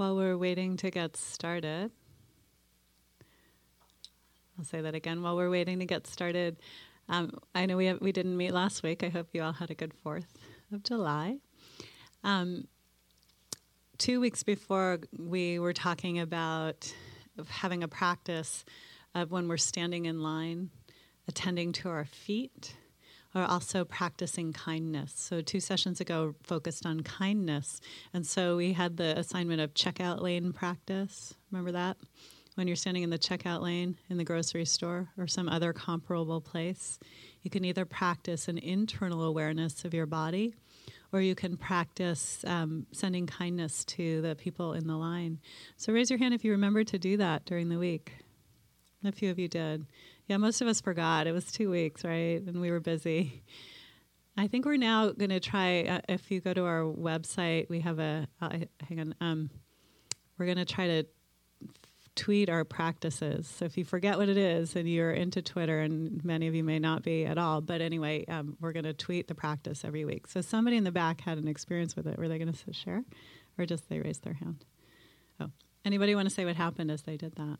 While we're waiting to get started, I'll say that again. While we're waiting to get started, um, I know we have, we didn't meet last week. I hope you all had a good Fourth of July. Um, two weeks before, we were talking about having a practice of when we're standing in line, attending to our feet, or also practicing kindness. So, two sessions ago focused on kindness. And so, we had the assignment of checkout lane practice. Remember that? When you're standing in the checkout lane in the grocery store or some other comparable place, you can either practice an internal awareness of your body or you can practice um, sending kindness to the people in the line. So, raise your hand if you remember to do that during the week. A few of you did. Yeah, most of us forgot. It was two weeks, right? And we were busy. I think we're now going to try. Uh, if you go to our website, we have a. Uh, hang on. Um, we're going to try to tweet our practices. So if you forget what it is and you're into Twitter, and many of you may not be at all, but anyway, um, we're going to tweet the practice every week. So somebody in the back had an experience with it. Were they going to share, or just they raised their hand? Oh, anybody want to say what happened as they did that?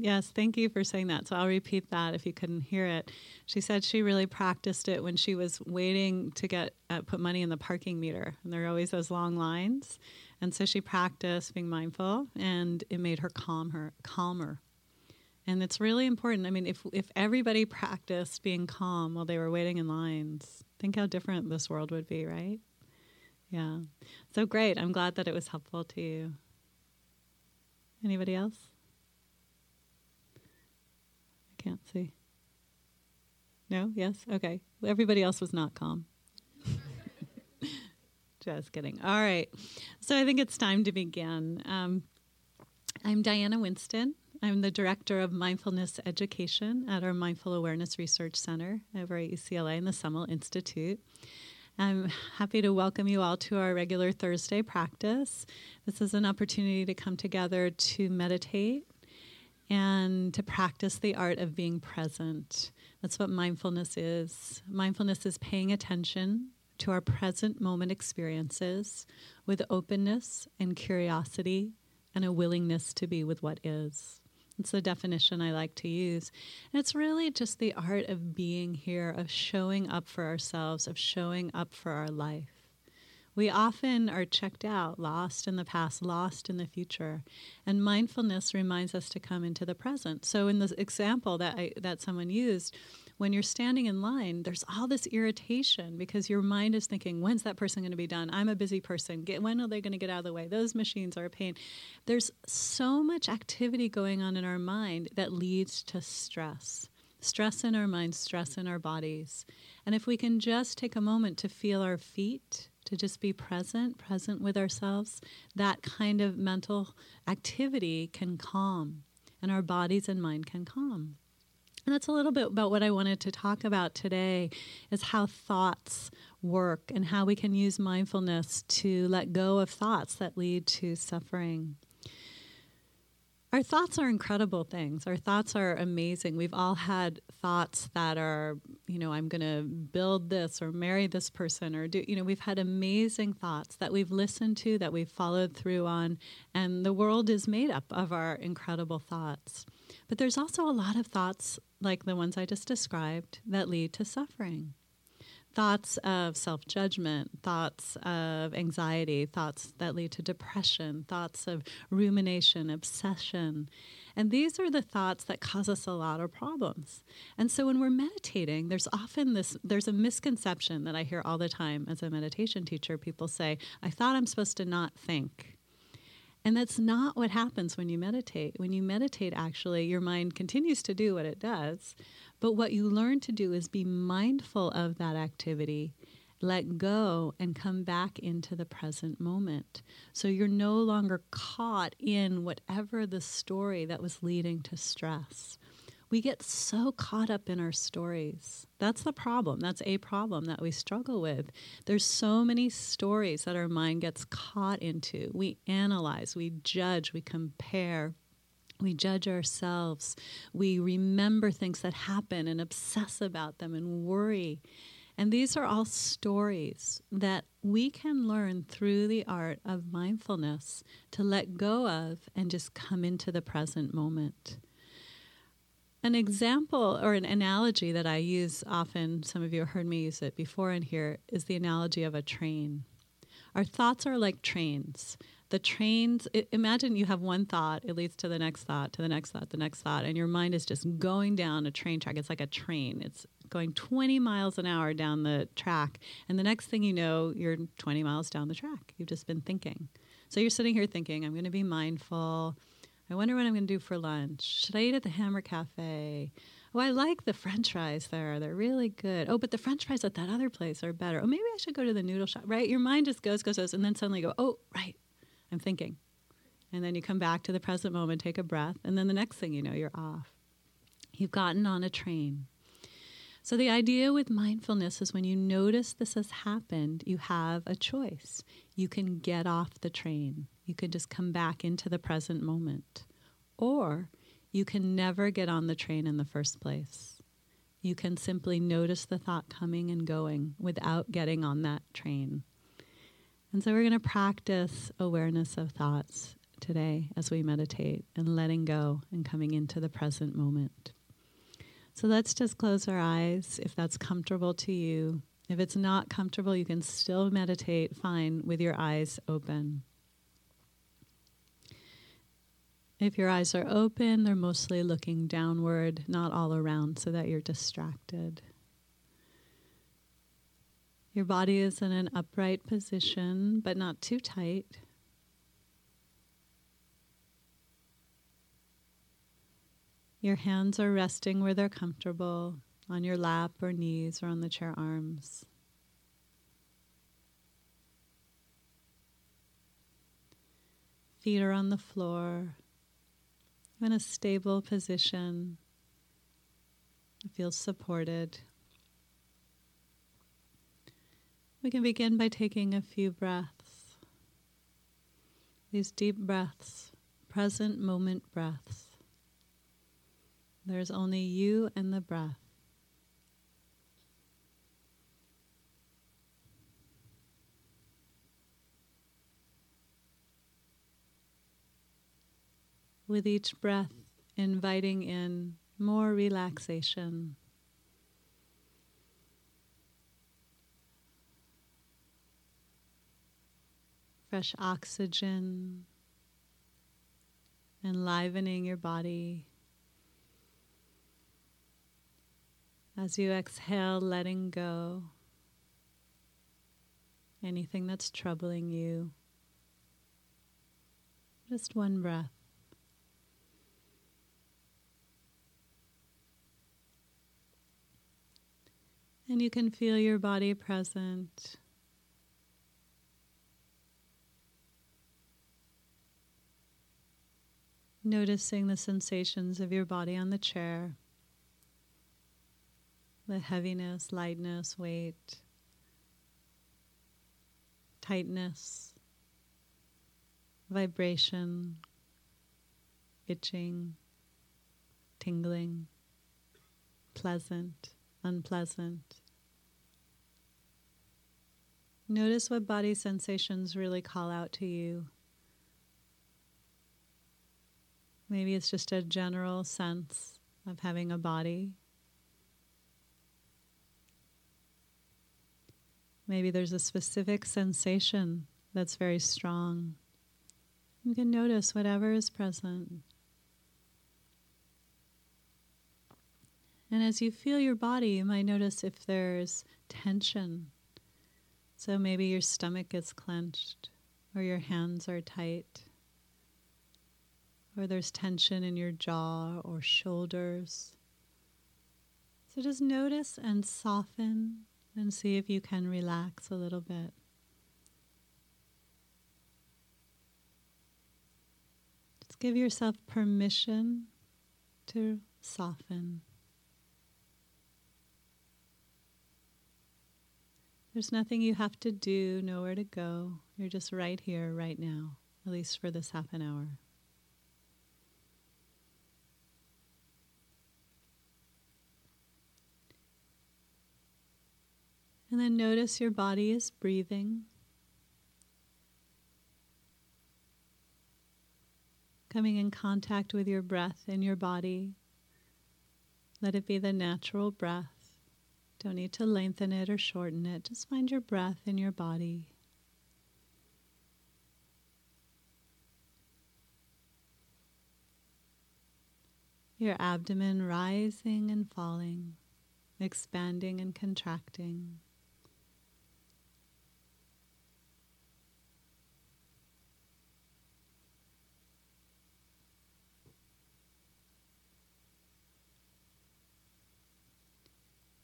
Yes, thank you for saying that. So I'll repeat that if you couldn't hear it. She said she really practiced it when she was waiting to get uh, put money in the parking meter, and there are always those long lines. And so she practiced being mindful, and it made her calm her calmer. And it's really important. I mean, if if everybody practiced being calm while they were waiting in lines, think how different this world would be, right? Yeah. So great. I'm glad that it was helpful to you. Anybody else? Can't see. No? Yes? Okay. Everybody else was not calm. Just kidding. All right. So I think it's time to begin. Um, I'm Diana Winston. I'm the director of mindfulness education at our Mindful Awareness Research Center over at UCLA and the Semel Institute. I'm happy to welcome you all to our regular Thursday practice. This is an opportunity to come together to meditate and to practice the art of being present. That's what mindfulness is. Mindfulness is paying attention to our present moment experiences with openness and curiosity and a willingness to be with what is. It's the definition I like to use. And it's really just the art of being here, of showing up for ourselves, of showing up for our life. We often are checked out, lost in the past, lost in the future. And mindfulness reminds us to come into the present. So, in the example that, I, that someone used, when you're standing in line, there's all this irritation because your mind is thinking, when's that person going to be done? I'm a busy person. Get, when are they going to get out of the way? Those machines are a pain. There's so much activity going on in our mind that leads to stress. Stress in our minds, stress in our bodies. And if we can just take a moment to feel our feet, to just be present, present with ourselves, that kind of mental activity can calm, and our bodies and mind can calm. And that's a little bit about what I wanted to talk about today is how thoughts work and how we can use mindfulness to let go of thoughts that lead to suffering. Our thoughts are incredible things. Our thoughts are amazing. We've all had thoughts that are, you know, I'm going to build this or marry this person or do, you know, we've had amazing thoughts that we've listened to, that we've followed through on. And the world is made up of our incredible thoughts. But there's also a lot of thoughts like the ones I just described that lead to suffering thoughts of self judgment, thoughts of anxiety, thoughts that lead to depression, thoughts of rumination, obsession. And these are the thoughts that cause us a lot of problems. And so when we're meditating, there's often this there's a misconception that I hear all the time as a meditation teacher. People say, I thought I'm supposed to not think. And that's not what happens when you meditate. When you meditate, actually, your mind continues to do what it does, but what you learn to do is be mindful of that activity, let go, and come back into the present moment. So you're no longer caught in whatever the story that was leading to stress. We get so caught up in our stories. That's the problem. That's a problem that we struggle with. There's so many stories that our mind gets caught into. We analyze, we judge, we compare. We judge ourselves. We remember things that happen and obsess about them and worry. And these are all stories that we can learn through the art of mindfulness to let go of and just come into the present moment. An example or an analogy that I use often, some of you have heard me use it before in here, is the analogy of a train. Our thoughts are like trains. The trains, imagine you have one thought, it leads to the next thought, to the next thought, the next thought, and your mind is just going down a train track. It's like a train. It's going 20 miles an hour down the track. And the next thing you know, you're 20 miles down the track. You've just been thinking. So you're sitting here thinking, I'm going to be mindful. I wonder what I'm going to do for lunch. Should I eat at the Hammer Cafe? Oh, I like the french fries there. They're really good. Oh, but the french fries at that other place are better. Oh, maybe I should go to the noodle shop, right? Your mind just goes, goes, goes, and then suddenly go, oh, right, I'm thinking. And then you come back to the present moment, take a breath, and then the next thing you know, you're off. You've gotten on a train. So, the idea with mindfulness is when you notice this has happened, you have a choice. You can get off the train, you can just come back into the present moment. Or you can never get on the train in the first place. You can simply notice the thought coming and going without getting on that train. And so, we're going to practice awareness of thoughts today as we meditate and letting go and coming into the present moment. So let's just close our eyes if that's comfortable to you. If it's not comfortable, you can still meditate fine with your eyes open. If your eyes are open, they're mostly looking downward, not all around, so that you're distracted. Your body is in an upright position, but not too tight. Your hands are resting where they're comfortable, on your lap or knees or on the chair arms. Feet are on the floor, in a stable position. Feel supported. We can begin by taking a few breaths. These deep breaths, present moment breaths. There's only you and the breath. With each breath, inviting in more relaxation. Fresh oxygen, enlivening your body. As you exhale, letting go anything that's troubling you. Just one breath. And you can feel your body present. Noticing the sensations of your body on the chair. The heaviness, lightness, weight, tightness, vibration, itching, tingling, pleasant, unpleasant. Notice what body sensations really call out to you. Maybe it's just a general sense of having a body Maybe there's a specific sensation that's very strong. You can notice whatever is present. And as you feel your body, you might notice if there's tension. So maybe your stomach is clenched, or your hands are tight, or there's tension in your jaw or shoulders. So just notice and soften and see if you can relax a little bit. Just give yourself permission to soften. There's nothing you have to do, nowhere to go. You're just right here, right now, at least for this half an hour. And then notice your body is breathing. Coming in contact with your breath in your body. Let it be the natural breath. Don't need to lengthen it or shorten it. Just find your breath in your body. Your abdomen rising and falling, expanding and contracting.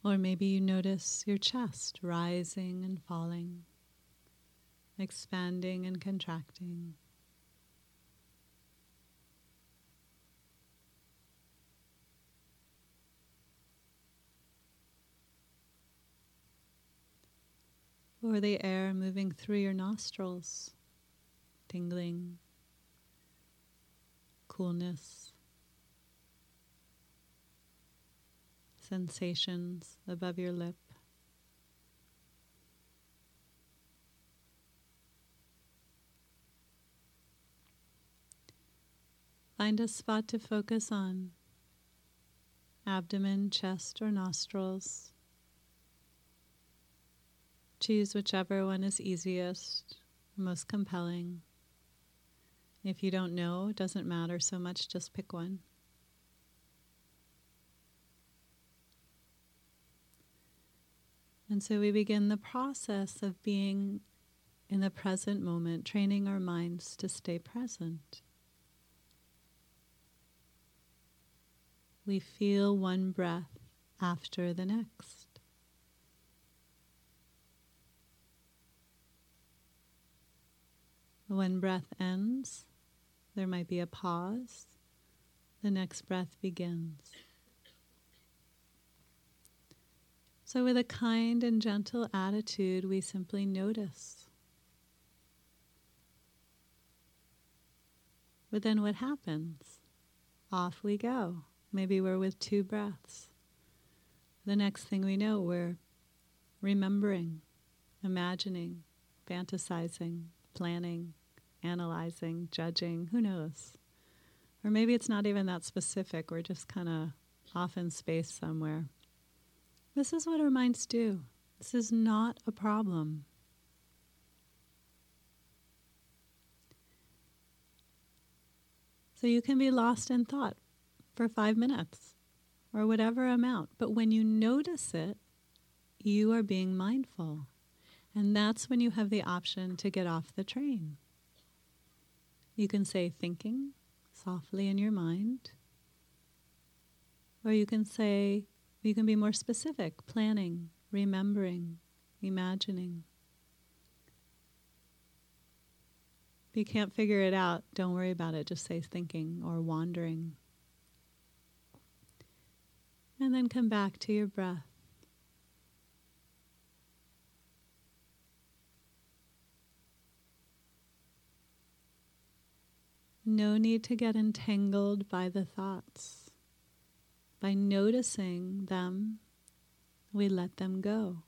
Or maybe you notice your chest rising and falling, expanding and contracting. Or the air moving through your nostrils, tingling, coolness. Sensations above your lip. Find a spot to focus on abdomen, chest, or nostrils. Choose whichever one is easiest, most compelling. If you don't know, it doesn't matter so much, just pick one. And so we begin the process of being in the present moment, training our minds to stay present. We feel one breath after the next. When breath ends, there might be a pause. The next breath begins. So, with a kind and gentle attitude, we simply notice. But then what happens? Off we go. Maybe we're with two breaths. The next thing we know, we're remembering, imagining, fantasizing, planning, analyzing, judging, who knows? Or maybe it's not even that specific, we're just kind of off in space somewhere. This is what our minds do. This is not a problem. So you can be lost in thought for five minutes or whatever amount. But when you notice it, you are being mindful. And that's when you have the option to get off the train. You can say thinking softly in your mind, or you can say you can be more specific, planning, remembering, imagining. If you can't figure it out, don't worry about it. Just say thinking or wandering. And then come back to your breath. No need to get entangled by the thoughts. By noticing them, we let them go.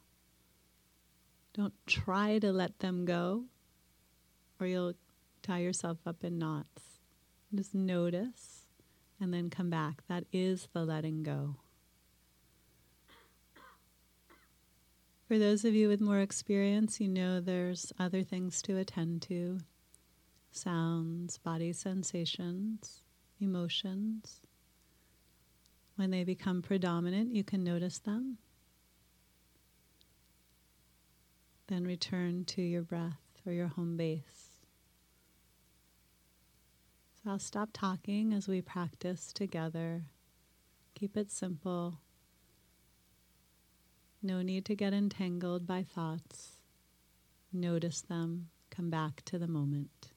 Don't try to let them go, or you'll tie yourself up in knots. Just notice and then come back. That is the letting go. For those of you with more experience, you know there's other things to attend to sounds, body sensations, emotions. When they become predominant, you can notice them. Then return to your breath or your home base. So I'll stop talking as we practice together. Keep it simple. No need to get entangled by thoughts. Notice them. Come back to the moment.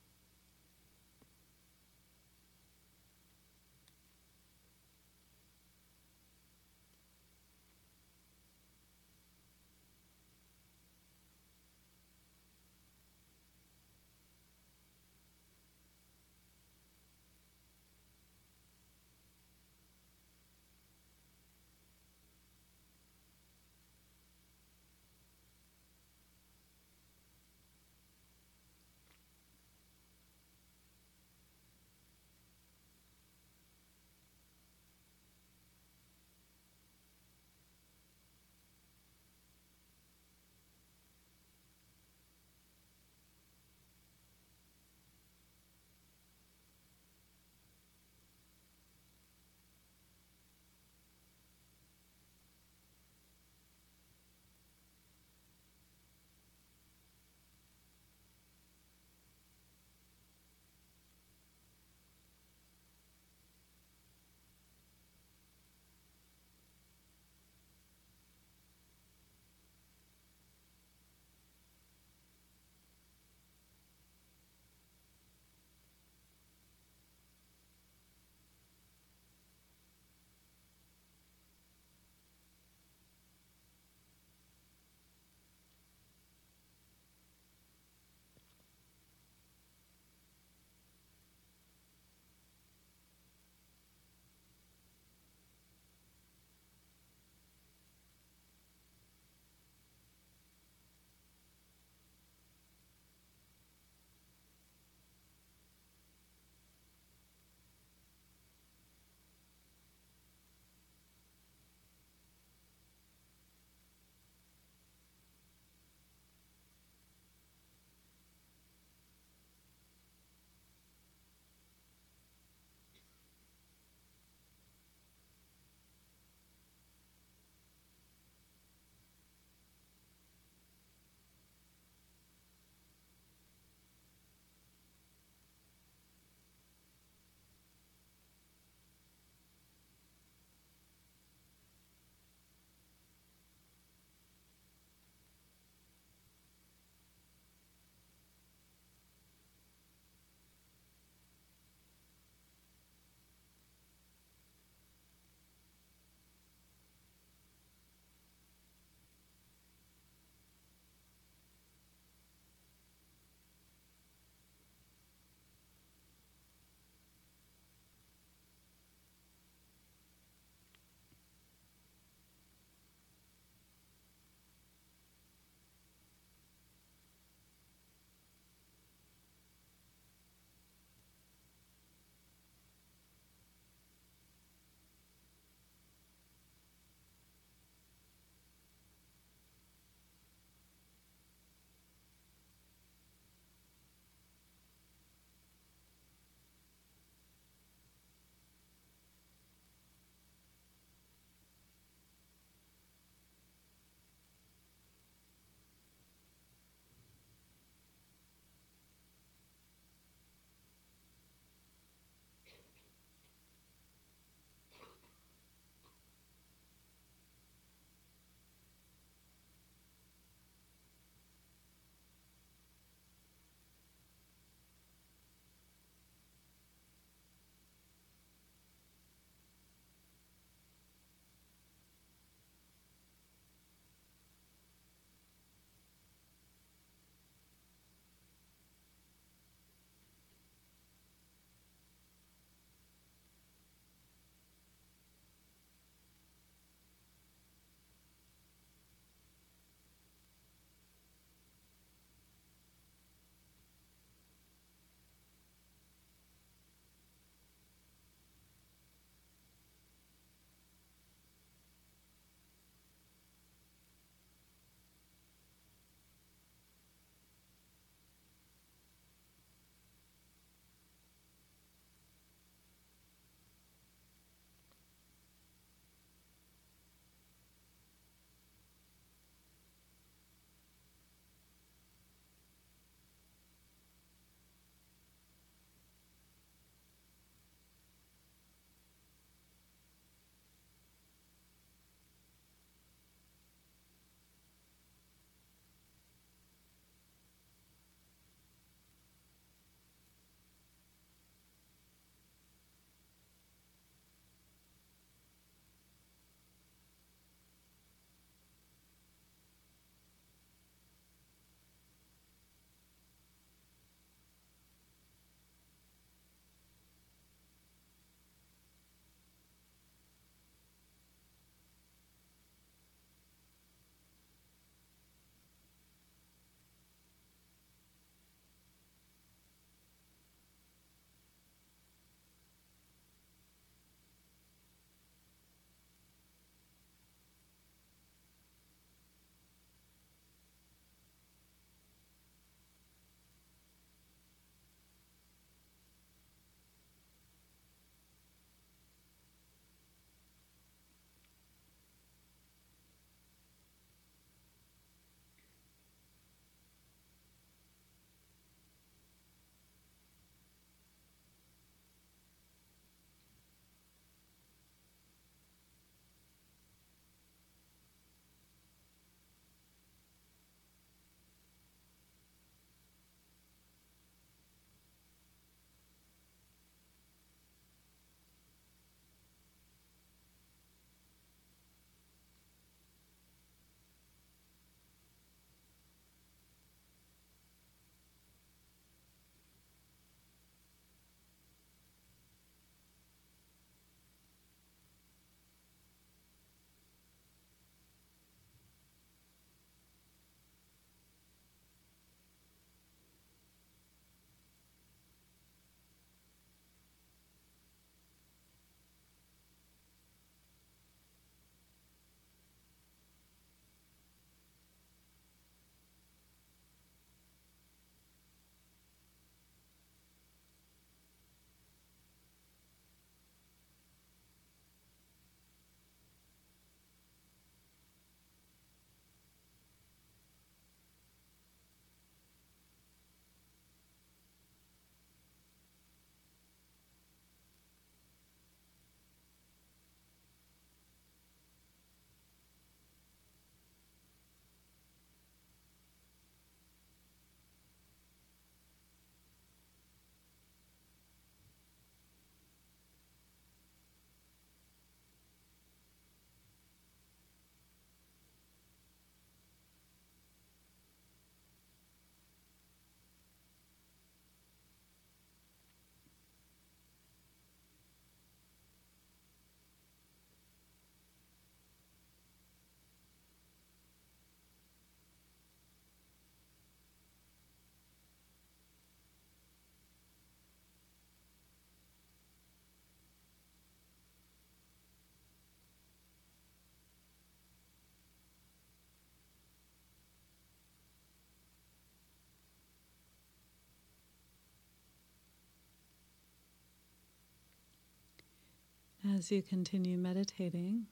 As you continue meditating,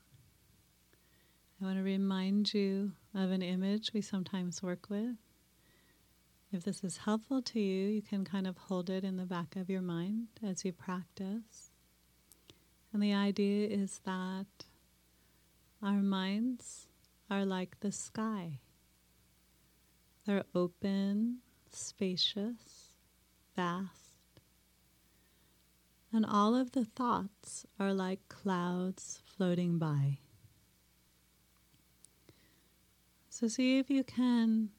I want to remind you of an image we sometimes work with. If this is helpful to you, you can kind of hold it in the back of your mind as you practice. And the idea is that our minds are like the sky. They're open, spacious, vast. And all of the thoughts are like clouds floating by. So see if you can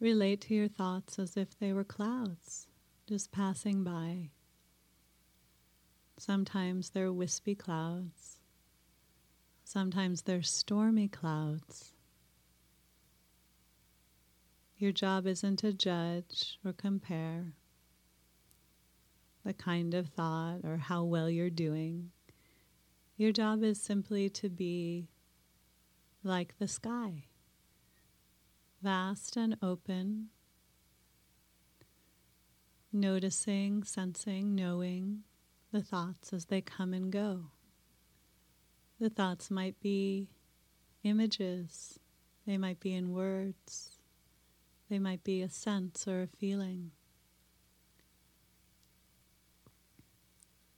relate to your thoughts as if they were clouds just passing by. Sometimes they're wispy clouds. Sometimes they're stormy clouds. Your job isn't to judge or compare the kind of thought or how well you're doing. Your job is simply to be like the sky, vast and open, noticing, sensing, knowing the thoughts as they come and go. The thoughts might be images, they might be in words, they might be a sense or a feeling.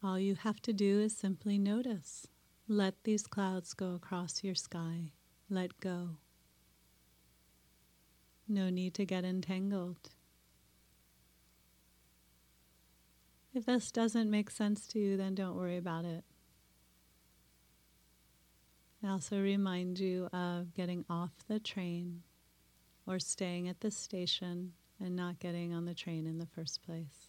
All you have to do is simply notice. Let these clouds go across your sky. Let go. No need to get entangled. If this doesn't make sense to you, then don't worry about it. I also remind you of getting off the train or staying at the station and not getting on the train in the first place.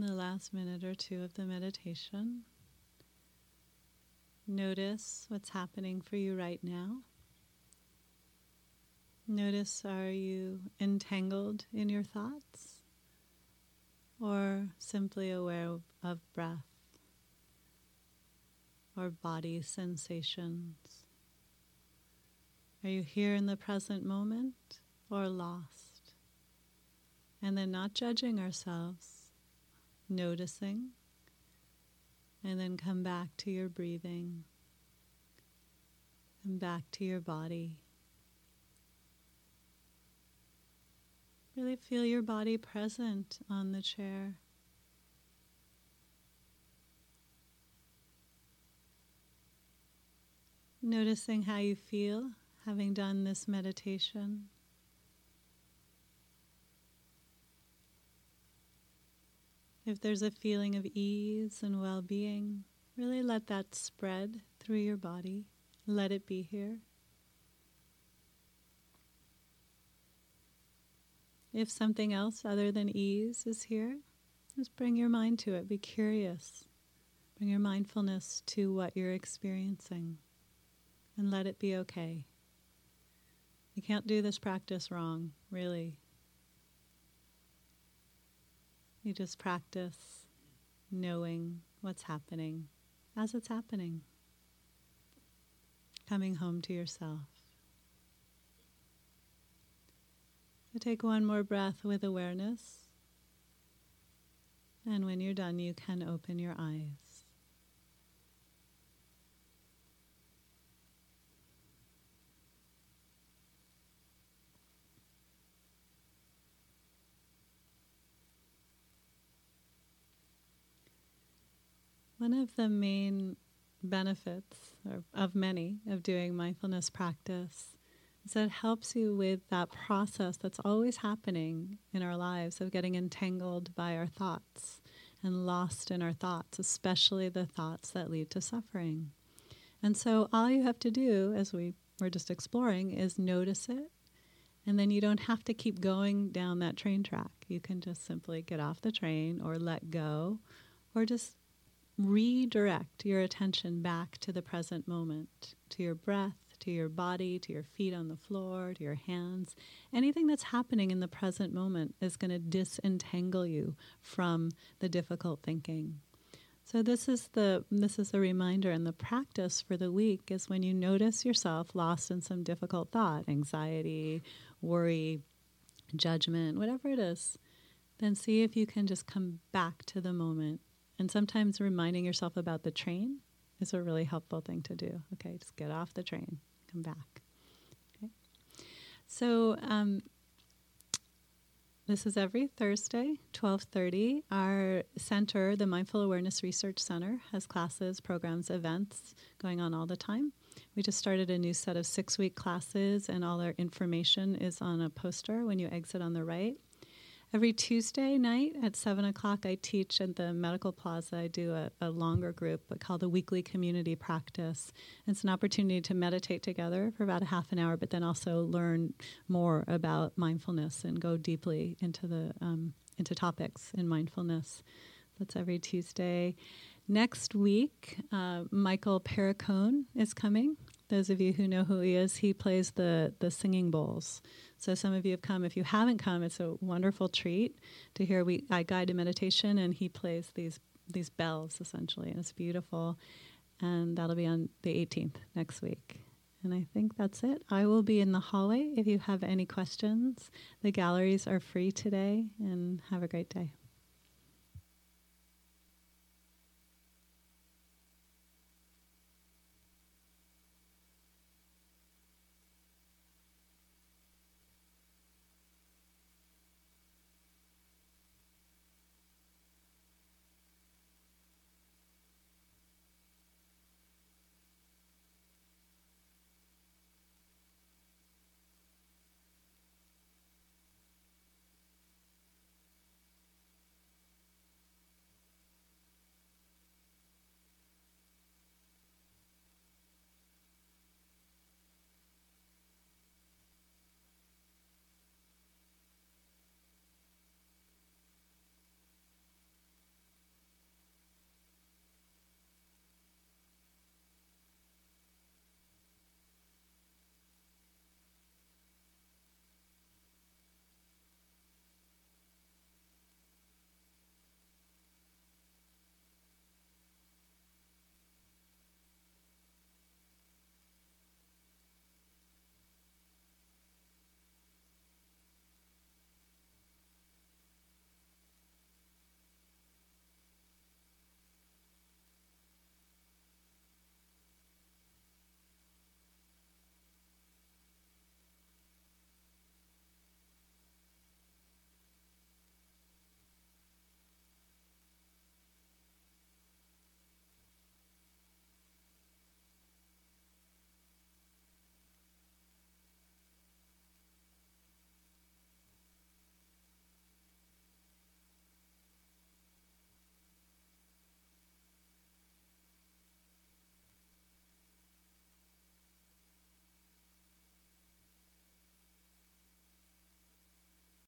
In the last minute or two of the meditation, notice what's happening for you right now. Notice are you entangled in your thoughts? or simply aware of breath or body sensations. Are you here in the present moment or lost? And then not judging ourselves, noticing, and then come back to your breathing and back to your body. Really feel your body present on the chair. Noticing how you feel having done this meditation. If there's a feeling of ease and well being, really let that spread through your body. Let it be here. If something else other than ease is here, just bring your mind to it. Be curious. Bring your mindfulness to what you're experiencing and let it be okay. You can't do this practice wrong, really. You just practice knowing what's happening as it's happening, coming home to yourself. So take one more breath with awareness. And when you're done, you can open your eyes. One of the main benefits, or of many, of doing mindfulness practice is that it helps you with that process that's always happening in our lives of getting entangled by our thoughts and lost in our thoughts, especially the thoughts that lead to suffering. And so all you have to do, as we were just exploring, is notice it. And then you don't have to keep going down that train track. You can just simply get off the train or let go or just redirect your attention back to the present moment, to your breath, to your body, to your feet on the floor, to your hands. Anything that's happening in the present moment is going to disentangle you from the difficult thinking. So this is the this is a reminder and the practice for the week is when you notice yourself lost in some difficult thought, anxiety, worry, judgment, whatever it is, then see if you can just come back to the moment and sometimes reminding yourself about the train is a really helpful thing to do. Okay, just get off the train, come back. Okay. So um, this is every Thursday, 12:30. Our center, the Mindful Awareness Research Center, has classes, programs, events going on all the time. We just started a new set of six-week classes, and all our information is on a poster when you exit on the right. Every Tuesday night at 7 o'clock, I teach at the Medical Plaza. I do a, a longer group called the Weekly Community Practice. It's an opportunity to meditate together for about a half an hour, but then also learn more about mindfulness and go deeply into the um, into topics in mindfulness. That's every Tuesday. Next week, uh, Michael Perricone is coming. Those of you who know who he is, he plays the the singing bowls. So some of you have come. If you haven't come, it's a wonderful treat to hear. We I guide a meditation, and he plays these these bells essentially, and it's beautiful. And that'll be on the 18th next week. And I think that's it. I will be in the hallway if you have any questions. The galleries are free today, and have a great day.